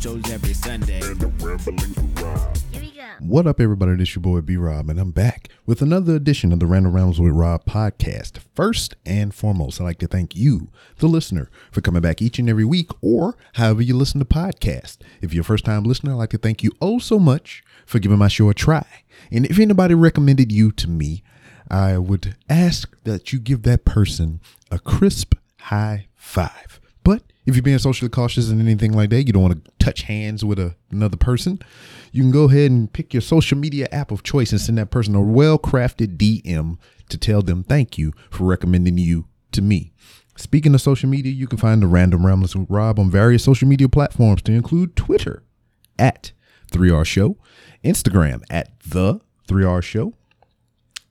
shows every Sunday. What up, everybody? This your boy B Rob, and I'm back with another edition of the Random Rambles with Rob podcast. First and foremost, I'd like to thank you, the listener, for coming back each and every week, or however you listen to podcast. If you're a first time listener, I'd like to thank you oh so much for giving my show a try. And if anybody recommended you to me, I would ask that you give that person a crisp high five. But if you're being socially cautious and anything like that, you don't want to touch hands with a, another person, you can go ahead and pick your social media app of choice and send that person a well crafted DM to tell them thank you for recommending you to me. Speaking of social media, you can find the Random Ramblers with Rob on various social media platforms to include Twitter at 3R Show, Instagram at The 3R Show,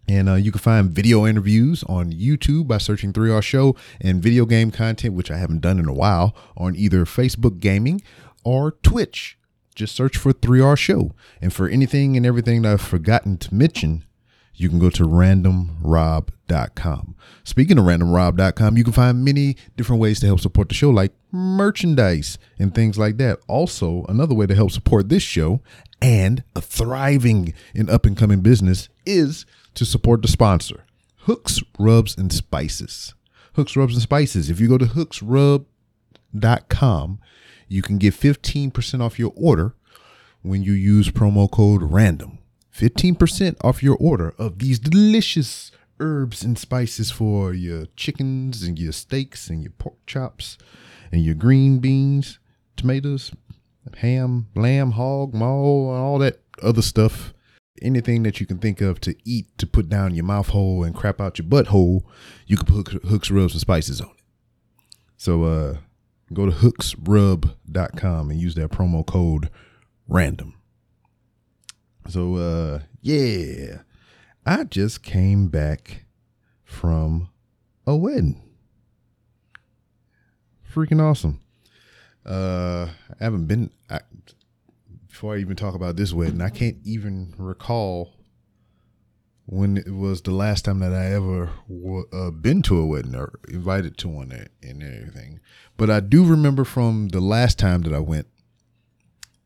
and uh, you can find video interviews on YouTube by searching 3R Show and video game content, which I haven't done in a while, on either Facebook Gaming or Twitch. Just search for 3R Show. And for anything and everything that I've forgotten to mention, you can go to randomrob.com. Speaking of randomrob.com, you can find many different ways to help support the show, like merchandise and things like that. Also, another way to help support this show and a thriving and up and coming business is to support the sponsor, Hooks, Rubs, and Spices. Hooks, Rubs, and Spices. If you go to hooksrub.com, you can get 15% off your order when you use promo code RANDOM. 15% off your order of these delicious herbs and spices for your chickens and your steaks and your pork chops and your green beans, tomatoes, ham, lamb, hog, maul, and all that other stuff. Anything that you can think of to eat to put down your mouth hole and crap out your butthole, you can put hooks, rubs, and spices on it. So uh, go to hooksrub.com and use that promo code random. So uh yeah, I just came back from a wedding. Freaking awesome. Uh I haven't been I, before I even talk about this wedding, I can't even recall when it was the last time that I ever uh, been to a wedding or invited to one and everything. But I do remember from the last time that I went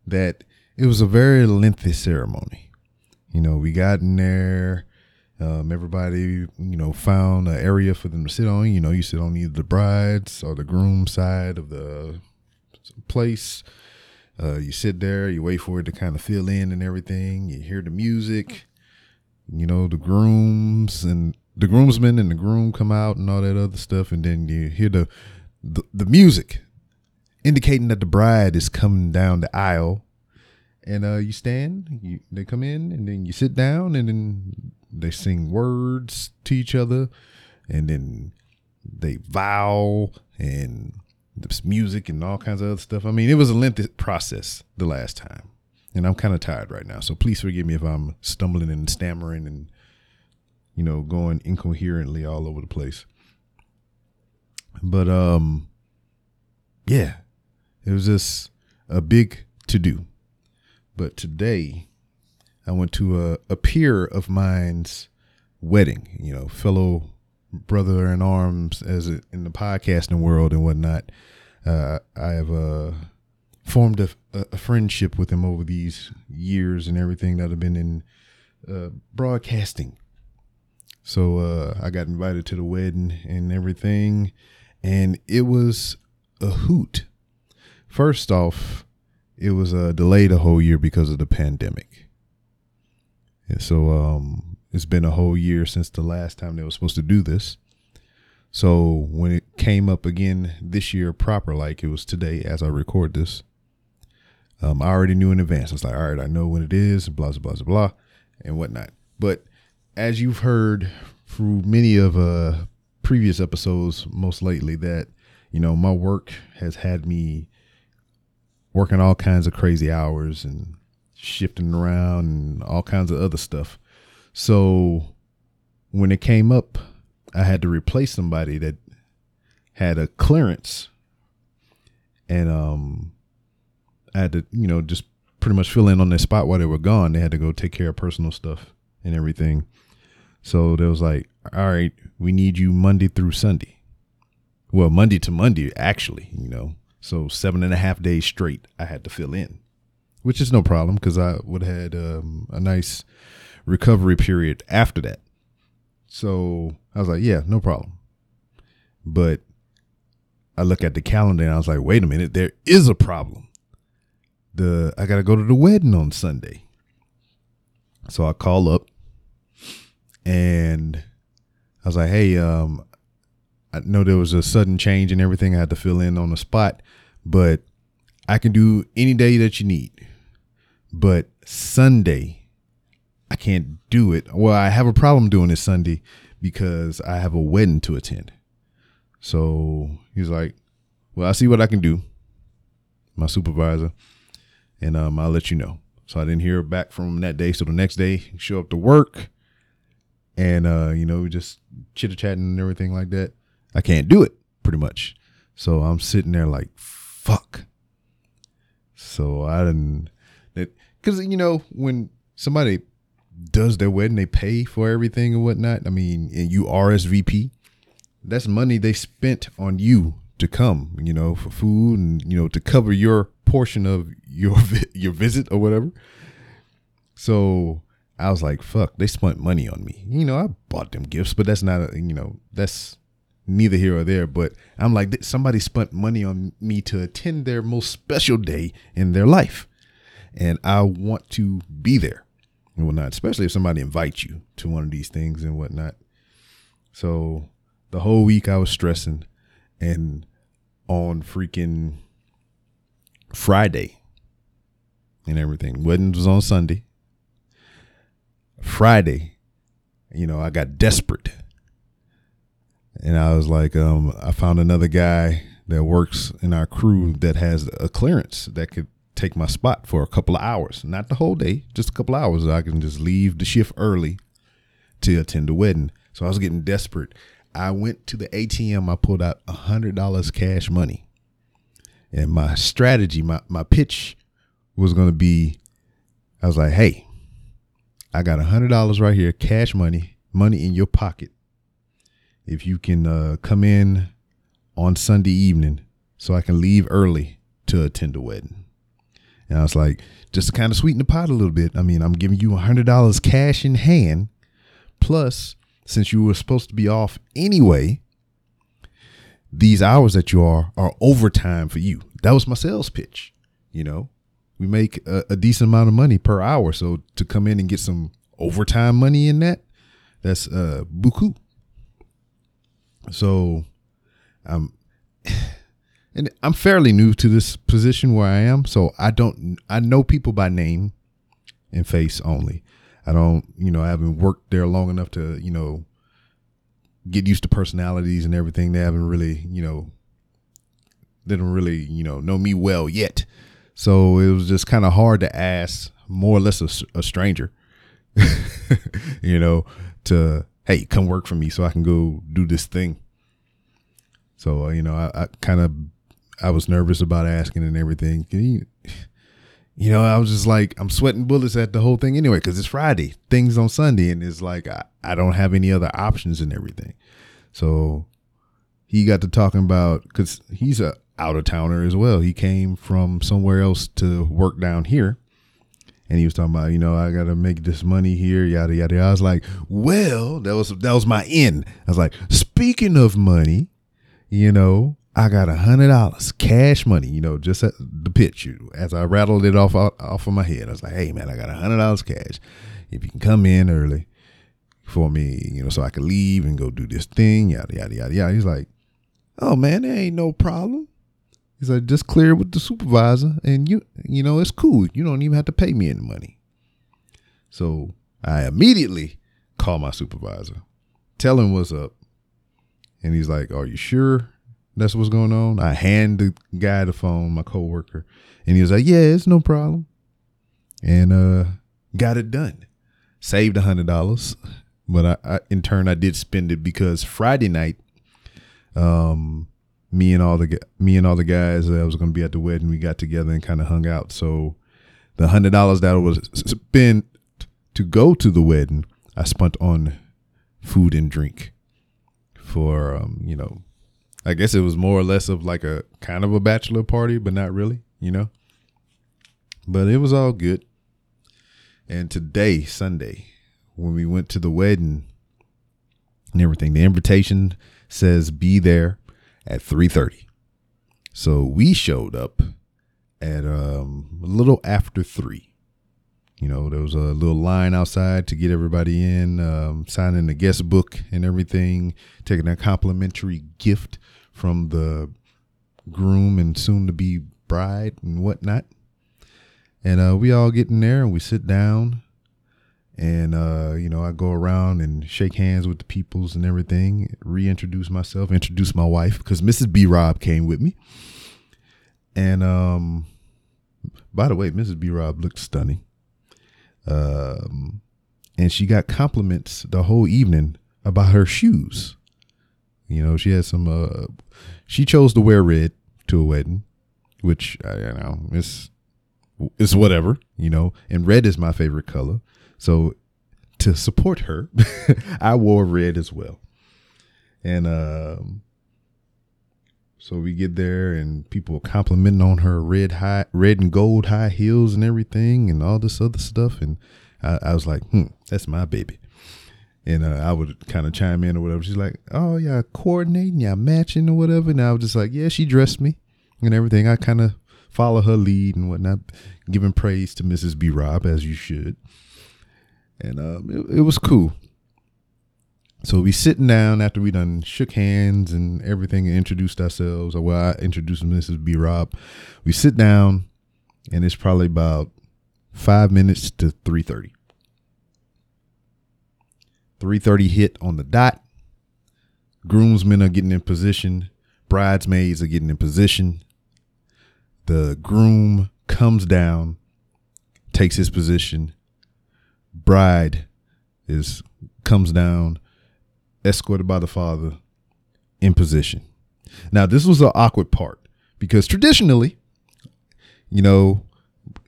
that it was a very lengthy ceremony. You know, we got in there. Um, everybody, you know, found an area for them to sit on. You know, you sit on either the bride's or the groom's side of the place. Uh, you sit there, you wait for it to kind of fill in and everything. You hear the music, you know, the grooms and the groomsmen and the groom come out and all that other stuff, and then you hear the the, the music indicating that the bride is coming down the aisle. And uh, you stand, you, they come in, and then you sit down, and then they sing words to each other, and then they vow, and music and all kinds of other stuff. I mean, it was a lengthy process the last time, and I'm kind of tired right now. So please forgive me if I'm stumbling and stammering and you know going incoherently all over the place. But um, yeah, it was just a big to do. But today, I went to a, a peer of mine's wedding. You know, fellow brother in arms as a, in the podcasting world and whatnot. Uh, I have uh, formed a, a, friendship with him over these years and everything that have been in uh, broadcasting. So uh, I got invited to the wedding and everything, and it was a hoot. First off, it was uh, delayed a whole year because of the pandemic. And so um, it's been a whole year since the last time they were supposed to do this. So when it came up again this year proper, like it was today as I record this, um, I already knew in advance. I was like, all right, I know when it is, blah, blah, blah, blah, and whatnot. But as you've heard through many of uh previous episodes, most lately, that, you know, my work has had me working all kinds of crazy hours and shifting around and all kinds of other stuff. So when it came up, I had to replace somebody that had a clearance and um I had to, you know, just pretty much fill in on their spot while they were gone. They had to go take care of personal stuff and everything. So there was like, all right, we need you Monday through Sunday. Well, Monday to Monday, actually, you know. So seven and a half days straight, I had to fill in, which is no problem because I would had um, a nice recovery period after that. So I was like, yeah, no problem. But I look at the calendar and I was like, wait a minute, there is a problem. The I gotta go to the wedding on Sunday. So I call up and I was like, hey, um, I know there was a sudden change and everything I had to fill in on the spot, but I can do any day that you need. But Sunday, I can't do it. Well, I have a problem doing this Sunday because I have a wedding to attend. So he's like, Well, I'll see what I can do. My supervisor, and um, I'll let you know. So I didn't hear back from him that day. So the next day, show up to work, and uh, you know, just chitter chatting and everything like that. I can't do it pretty much. So I'm sitting there like, fuck. So I didn't, because you know when somebody does their wedding, they pay for everything and whatnot. I mean, and you RSVP, that's money they spent on you to come, you know, for food and you know to cover your portion of your your visit or whatever. So I was like, "Fuck!" They spent money on me. You know, I bought them gifts, but that's not, a, you know, that's neither here or there. But I'm like, somebody spent money on me to attend their most special day in their life, and I want to be there and whatnot, especially if somebody invites you to one of these things and whatnot. So the whole week I was stressing, and on freaking Friday and everything. Wedding was on Sunday. Friday, you know, I got desperate. And I was like, um, I found another guy that works in our crew that has a clearance that could take my spot for a couple of hours. Not the whole day, just a couple hours. I can just leave the shift early to attend the wedding. So I was getting desperate. I went to the ATM, I pulled out a hundred dollars cash money. And my strategy, my, my pitch was gonna be I was like, hey, I got a hundred dollars right here, cash money, money in your pocket. If you can uh, come in on Sunday evening so I can leave early to attend the wedding. And I was like, just to kind of sweeten the pot a little bit. I mean, I'm giving you hundred dollars cash in hand, plus since you were supposed to be off anyway, these hours that you are are overtime for you. That was my sales pitch. You know, we make a, a, decent amount of money per hour, so to come in and get some overtime money in that, that's uh buku. So, I'm, and I'm fairly new to this position where I am, so I don't I know people by name and face only. I don't, you know, I haven't worked there long enough to, you know, get used to personalities and everything. They haven't really, you know, they don't really, you know, know me well yet. So it was just kind of hard to ask more or less a, a stranger, you know, to, hey, come work for me so I can go do this thing. So, you know, I, I kind of, I was nervous about asking and everything you know, I was just like, I'm sweating bullets at the whole thing anyway, because it's Friday, things on Sunday, and it's like I, I don't have any other options and everything. So he got to talking about because he's a out of towner as well. He came from somewhere else to work down here, and he was talking about, you know, I got to make this money here, yada yada. I was like, well, that was that was my end. I was like, speaking of money, you know, I got a hundred dollars cash money, you know, just at the pitch. As I rattled it off off of my head, I was like, "Hey, man, I got a hundred dollars cash. If you can come in early for me, you know, so I can leave and go do this thing, yada yada yada yada." He's like, "Oh man, there ain't no problem." He's like, "Just clear with the supervisor, and you, you know, it's cool. You don't even have to pay me any money." So I immediately call my supervisor, tell him what's up, and he's like, "Are you sure?" That's what's going on. I hand the guy the phone, my coworker, and he was like, "Yeah, it's no problem," and uh, got it done. Saved a hundred dollars, but I, I, in turn I did spend it because Friday night, um, me and all the me and all the guys that was going to be at the wedding, we got together and kind of hung out. So the hundred dollars that I was spent to go to the wedding, I spent on food and drink for um, you know I guess it was more or less of like a kind of a bachelor party, but not really, you know. But it was all good. And today, Sunday, when we went to the wedding and everything, the invitation says be there at 3:30. So we showed up at um, a little after 3. You know, there was a little line outside to get everybody in, um, signing the guest book and everything, taking a complimentary gift from the groom and soon to be bride and whatnot. And uh, we all get in there and we sit down. And, uh, you know, I go around and shake hands with the peoples and everything, reintroduce myself, introduce my wife, because Mrs. B. Rob came with me. And, um, by the way, Mrs. B. Rob looked stunning. Um, and she got compliments the whole evening about her shoes. You know, she had some, uh, she chose to wear red to a wedding, which, I, you know, it's, it's whatever, you know, and red is my favorite color. So to support her, I wore red as well. And um, so we get there and people complimenting on her red high red and gold high heels and everything and all this other stuff. And I, I was like, hmm, that's my baby. And uh, I would kind of chime in or whatever. She's like, oh, yeah, coordinating, yeah, matching or whatever. And I was just like, yeah, she dressed me and everything. I kind of follow her lead and whatnot, giving praise to Mrs. B. Rob as you should. And um, it, it was cool. So we sitting down after we done shook hands and everything and introduced ourselves, or well, I introduced Mrs. B. Rob. We sit down, and it's probably about five minutes to three thirty. Three thirty hit on the dot. Groomsmen are getting in position. Bridesmaids are getting in position. The groom comes down, takes his position. Bride is comes down, escorted by the father, in position. Now, this was the awkward part because traditionally, you know,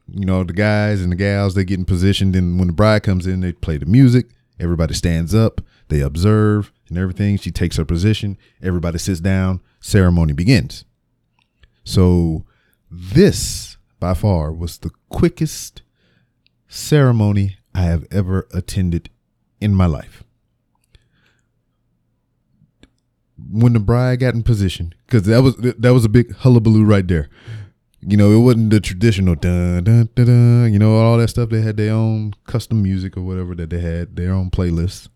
you know, the guys and the gals they get in position. Then when the bride comes in, they play the music. Everybody stands up. They observe and everything. She takes her position. Everybody sits down. Ceremony begins. So this, by far, was the quickest ceremony I have ever attended in my life. When the bride got in position, because that was that was a big hullabaloo right there. You know, it wasn't the traditional dun dun dun dun. You know, all that stuff. They had their own custom music or whatever that they had their own playlists.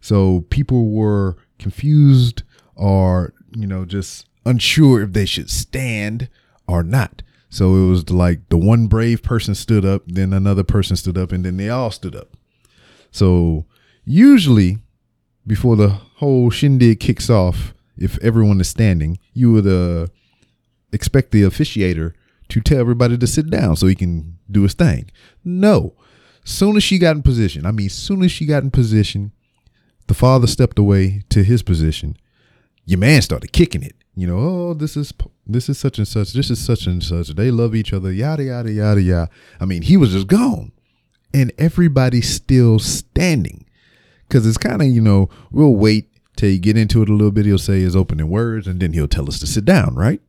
So people were confused or you know just unsure if they should stand or not. So it was like the one brave person stood up, then another person stood up, and then they all stood up. So usually, before the whole shindig kicks off, if everyone is standing, you would uh, expect the officiator to tell everybody to sit down so he can do his thing. No. Soon as she got in position, I mean, soon as she got in position, the father stepped away to his position. Your man started kicking it. You know, oh, this is this is such and such. This is such and such. They love each other. Yada yada yada yada. I mean, he was just gone, and everybody's still standing because it's kind of you know we'll wait till you get into it a little bit. He'll say his opening words, and then he'll tell us to sit down. Right?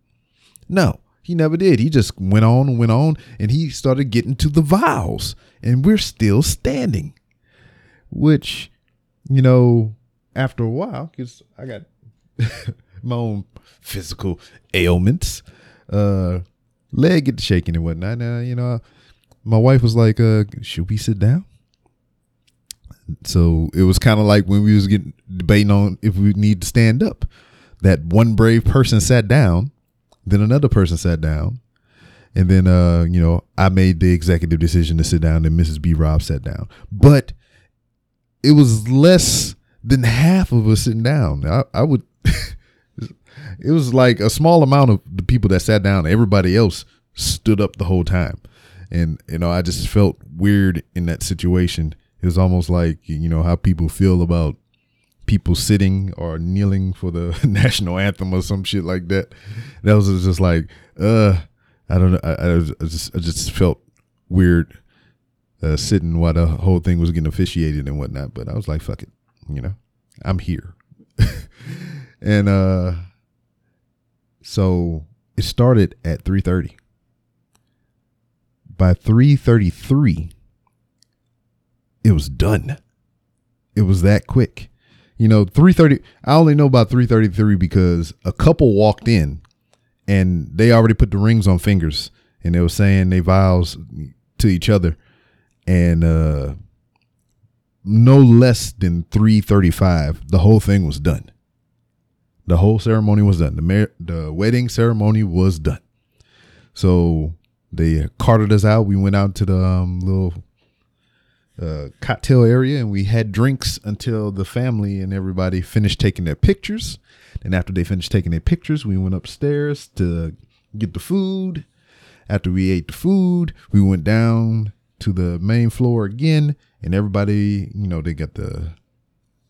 No, he never did. He just went on and went on, and he started getting to the vows, and we're still standing, which you know after a while because I got. my own physical ailments. Uh, leg get shaking and whatnot. Now, you know, my wife was like, uh, "Should we sit down?" So it was kind of like when we was getting debating on if we need to stand up. That one brave person sat down, then another person sat down, and then uh, you know, I made the executive decision to sit down, and Mrs. B. Rob sat down. But it was less than half of us sitting down. I, I would it was like a small amount of the people that sat down. Everybody else stood up the whole time, and you know I just felt weird in that situation. It was almost like you know how people feel about people sitting or kneeling for the national anthem or some shit like that. That was just like, uh, I don't know. I, I, just I just felt weird uh, sitting while the whole thing was getting officiated and whatnot. But I was like, fuck it, you know, I'm here. and uh, so it started at three thirty. By three thirty three, it was done. It was that quick. You know, 330 I only know about 333 because a couple walked in and they already put the rings on fingers and they were saying they vows to each other and uh no less than 335 the whole thing was done. The whole ceremony was done. The mar- the wedding ceremony was done. So they carted us out. We went out to the um, little uh, cocktail area and we had drinks until the family and everybody finished taking their pictures. And after they finished taking their pictures, we went upstairs to get the food. After we ate the food, we went down to the main floor again, and everybody, you know, they got the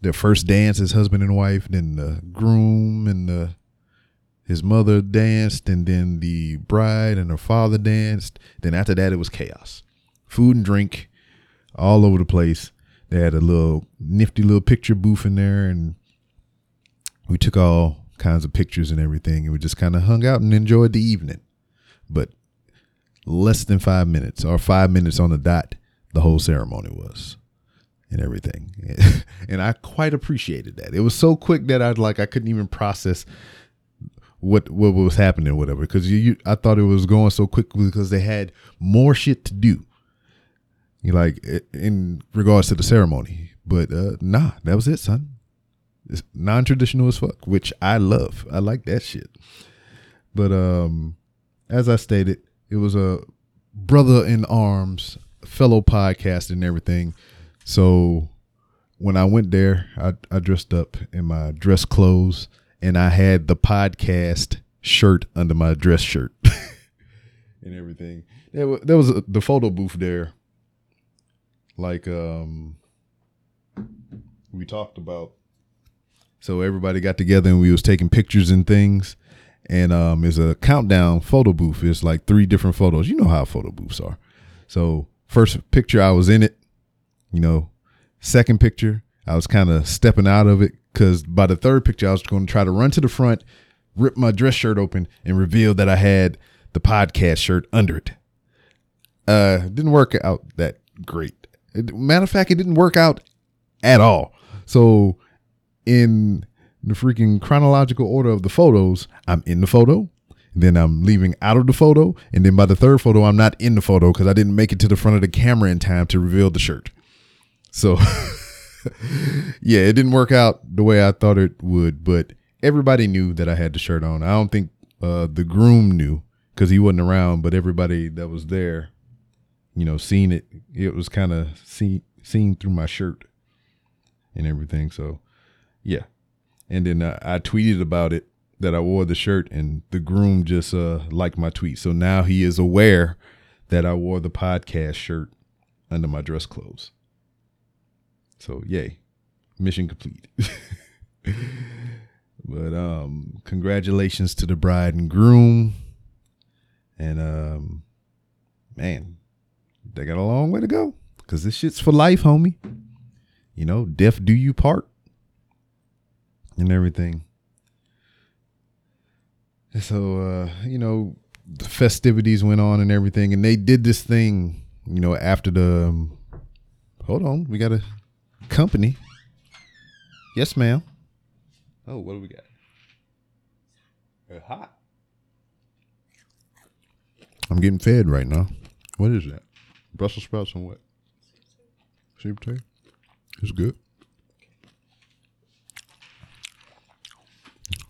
their first dance as husband and wife, then the groom and the his mother danced, and then the bride and her father danced. Then after that, it was chaos, food and drink all over the place. They had a little nifty little picture booth in there, and we took all kinds of pictures and everything, and we just kind of hung out and enjoyed the evening. But less than five minutes, or five minutes on the dot, the whole ceremony was, and everything. and I quite appreciated that. It was so quick that I'd like I couldn't even process what what was happening, whatever. Because you, you, I thought it was going so quick because they had more shit to do you like in regards to the ceremony. But uh nah, that was it, son. It's non-traditional as fuck, which I love. I like that shit. But um as I stated, it was a brother in arms, fellow podcast and everything. So when I went there, I, I dressed up in my dress clothes and I had the podcast shirt under my dress shirt and everything. There was, there was a, the photo booth there like um we talked about so everybody got together and we was taking pictures and things. And um it's a countdown photo booth. It's like three different photos. You know how photo booths are. So first picture i was in it you know. Second picture i was kind of stepping out of it because by the third picture i was going to try to run to the front rip my dress shirt open and reveal that i had the podcast shirt under it. Uh didn't work out that great it, matter of fact, it didn't work out at all. So, in the freaking chronological order of the photos, I'm in the photo, then I'm leaving out of the photo, and then by the third photo, I'm not in the photo because I didn't make it to the front of the camera in time to reveal the shirt. So, yeah, it didn't work out the way I thought it would, but everybody knew that I had the shirt on. I don't think uh, the groom knew because he wasn't around, but everybody that was there you know, seeing it, it was kind of seen seen through my shirt and everything. So, yeah. And then uh, I tweeted about it that I wore the shirt, and the groom just uh, liked my tweet. So now he is aware that I wore the podcast shirt under my dress clothes. So yay, mission complete. but um, congratulations to the bride and groom, and um, man, they got a long way to go because this shit's for life, homie. You know, death do you part and everything. And so, uh, you know, the festivities went on and everything, and they did this thing, you know, after the. Um, hold on, we got a company. Yes, ma'am. Oh, what do we got? Uh, hot. I'm getting fed right now. What is that? Brussels sprouts and what? Sweet potato. It's good.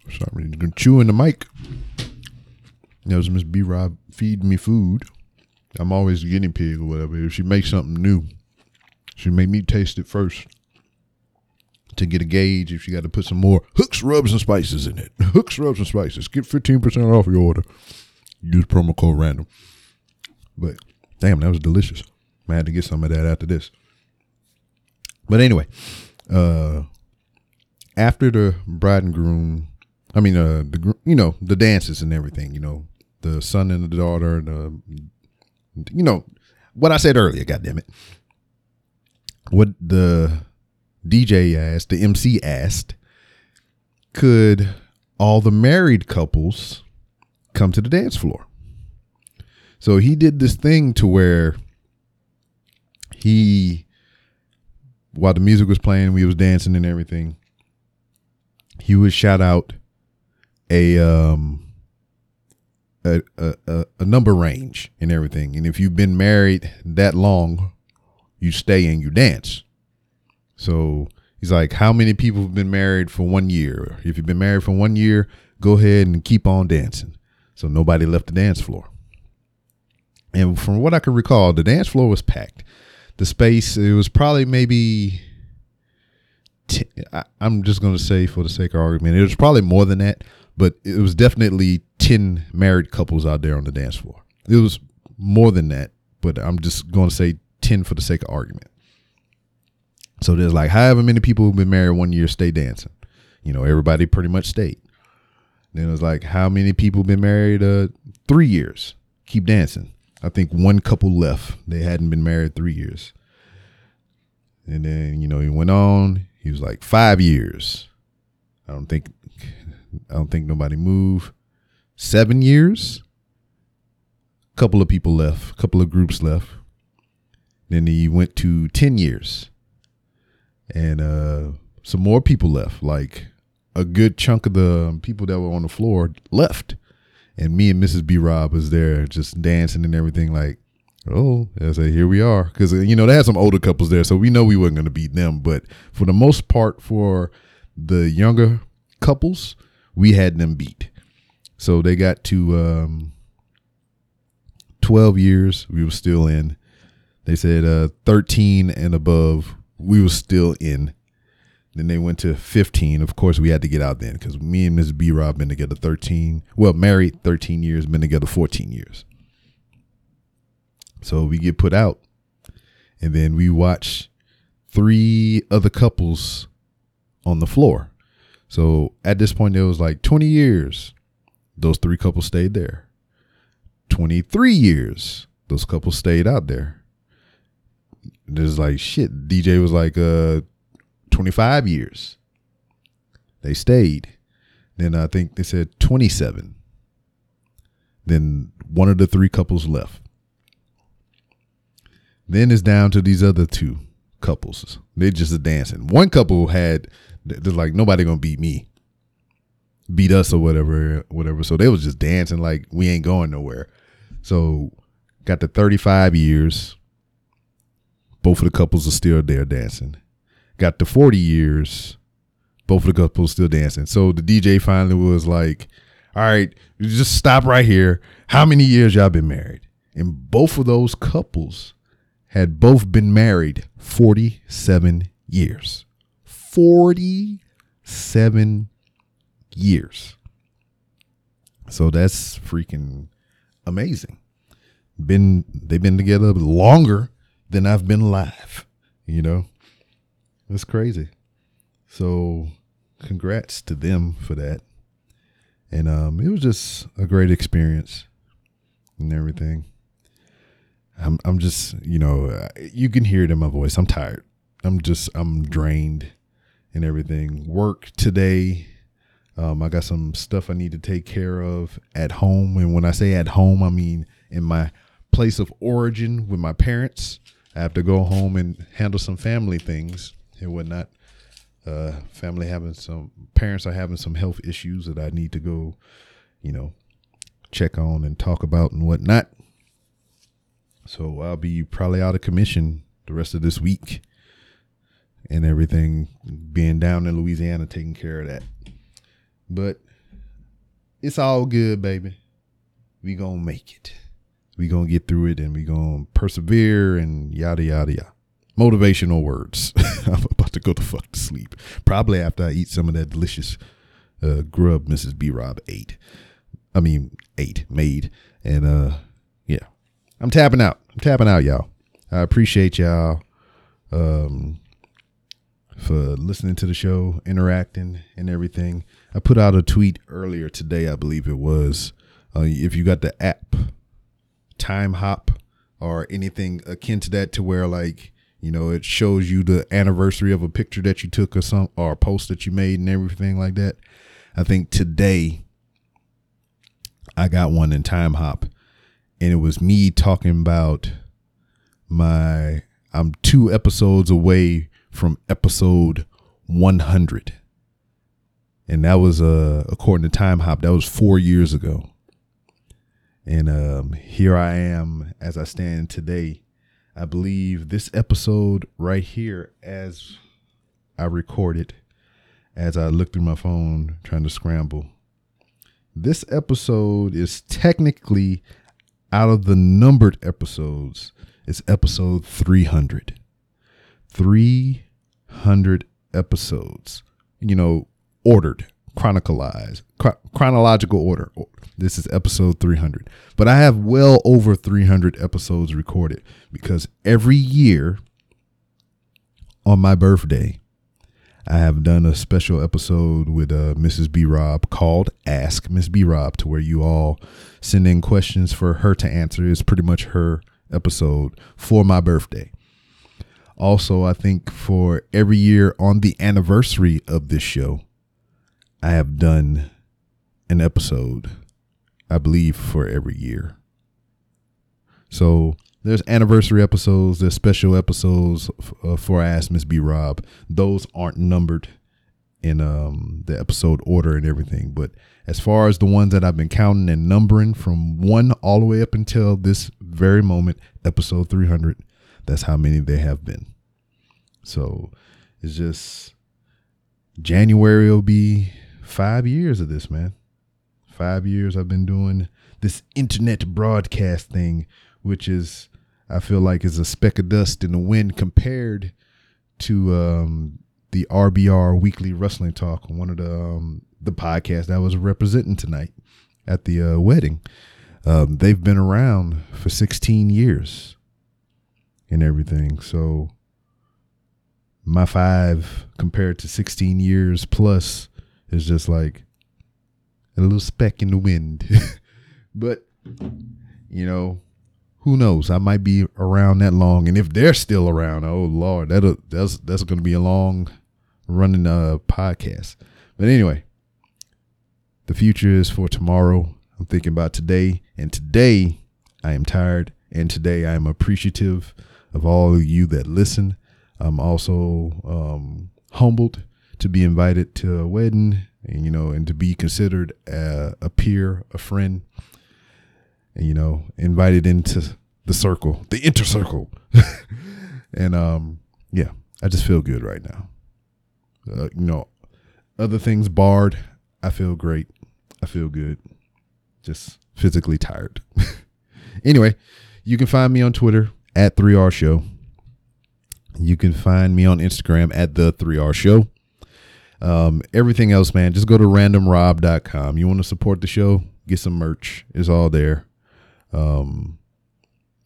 Sorry, I'm gonna chew in the mic. That was Miss B Rob feed me food. I'm always guinea pig or whatever. If she makes something new, she make me taste it first to get a gauge if she got to put some more hooks, rubs, and spices in it. Hooks, rubs, and spices. Get 15% off your order. Use promo code random. But Damn, that was delicious. I had to get some of that after this. But anyway, uh, after the bride and groom, I mean, uh, the you know the dances and everything, you know, the son and the daughter, the you know what I said earlier. God damn it, what the DJ asked, the MC asked, could all the married couples come to the dance floor? So he did this thing to where he, while the music was playing, we was dancing and everything. He would shout out a um a, a, a number range and everything. And if you've been married that long, you stay and you dance. So he's like, How many people have been married for one year? If you've been married for one year, go ahead and keep on dancing. So nobody left the dance floor. And from what I can recall, the dance floor was packed. The space, it was probably maybe, i I, I'm just going to say for the sake of argument, it was probably more than that, but it was definitely 10 married couples out there on the dance floor. It was more than that, but I'm just going to say 10 for the sake of argument. So there's like however many people who've been married one year stay dancing. You know, everybody pretty much stayed. Then it was like how many people been married uh three years? Keep dancing. I think one couple left. They hadn't been married three years. And then, you know, he went on. He was like five years. I don't think I don't think nobody moved. Seven years. A couple of people left. A couple of groups left. Then he went to ten years. And uh some more people left. Like a good chunk of the people that were on the floor left and me and Mrs. B Rob was there just dancing and everything. Like, oh, I say here we are, because you know they had some older couples there, so we know we weren't going to beat them. But for the most part, for the younger couples, we had them beat. So they got to um, twelve years. We were still in. They said uh, thirteen and above. We were still in. Then they went to 15. Of course, we had to get out then because me and Ms. B Rob been together 13. Well, married 13 years, been together 14 years. So we get put out, and then we watch three other couples on the floor. So at this point, it was like 20 years. Those three couples stayed there. 23 years. Those couples stayed out there. There's like shit. DJ was like, uh, 25 years. They stayed. Then I think they said 27. Then one of the three couples left. Then it's down to these other two couples. They just dancing. One couple had they're like nobody gonna beat me, beat us or whatever, whatever. So they was just dancing like we ain't going nowhere. So got the 35 years. Both of the couples are still there dancing got to 40 years, both of the couples still dancing. So the DJ finally was like, all right, just stop right here. How many years y'all been married? And both of those couples had both been married 47 years. 47 years. So that's freaking amazing. Been they've been together longer than I've been alive, you know. It's crazy. So, congrats to them for that. And um, it was just a great experience and everything. I'm I'm just you know you can hear it in my voice. I'm tired. I'm just I'm drained and everything. Work today. Um, I got some stuff I need to take care of at home, and when I say at home, I mean in my place of origin with my parents. I have to go home and handle some family things and whatnot. Uh, family having some parents are having some health issues that I need to go, you know, check on and talk about and whatnot. So I'll be probably out of commission the rest of this week and everything being down in Louisiana taking care of that. But it's all good, baby. We gonna make it. We gonna get through it and we gonna persevere and yada yada yada motivational words. I'm about to go the fuck to sleep. Probably after I eat some of that delicious uh, grub Mrs. B Rob ate. I mean, ate, made. And uh yeah. I'm tapping out. I'm tapping out, y'all. I appreciate y'all um for listening to the show, interacting and everything. I put out a tweet earlier today, I believe it was. Uh, if you got the app Timehop, or anything akin to that to where like You know, it shows you the anniversary of a picture that you took or some or a post that you made and everything like that. I think today I got one in Timehop and it was me talking about my I'm two episodes away from episode 100. And that was uh according to Timehop that was 4 years ago. And um here I am as I stand today I believe this episode right here, as I recorded, as I looked through my phone trying to scramble, this episode is technically out of the numbered episodes. It's episode 300. 300 episodes, you know, ordered, chronicalized, chronological order. This is episode 300. But I have well over 300 episodes recorded because every year on my birthday, I have done a special episode with uh, Mrs. B Rob called Ask Miss B Rob, to where you all send in questions for her to answer. It's pretty much her episode for my birthday. Also, I think for every year on the anniversary of this show, I have done an episode, I believe, for every year. So there's anniversary episodes, there's special episodes uh, for Ask Miss B Rob. Those aren't numbered in um, the episode order and everything. But as far as the ones that I've been counting and numbering from one all the way up until this very moment, episode 300, that's how many they have been. So it's just January will be five years of this, man. Five years I've been doing this internet broadcast thing, which is I feel like is a speck of dust in the wind compared to um, the RBR Weekly Wrestling Talk, one of the um, the podcasts I was representing tonight at the uh, wedding. Um, they've been around for 16 years and everything. So my five compared to 16 years plus it's just like a little speck in the wind. but you know, who knows? I might be around that long, and if they're still around, oh lord, that that's that's going to be a long running uh podcast. But anyway, the future is for tomorrow. I'm thinking about today, and today I am tired, and today I am appreciative of all of you that listen. I'm also um, humbled to be invited to a wedding and you know and to be considered a, a peer a friend and you know invited into the circle the inner circle and um yeah i just feel good right now. Uh, you know other things barred i feel great. I feel good. Just physically tired. Anyway you can find me on twitter at 3r show. You can find me on instagram at the 3r show um, everything else, man, just go to randomrob.com. You want to support the show? Get some merch. It's all there. Um,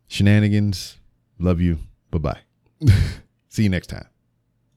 shenanigans. Love you. Bye bye. See you next time.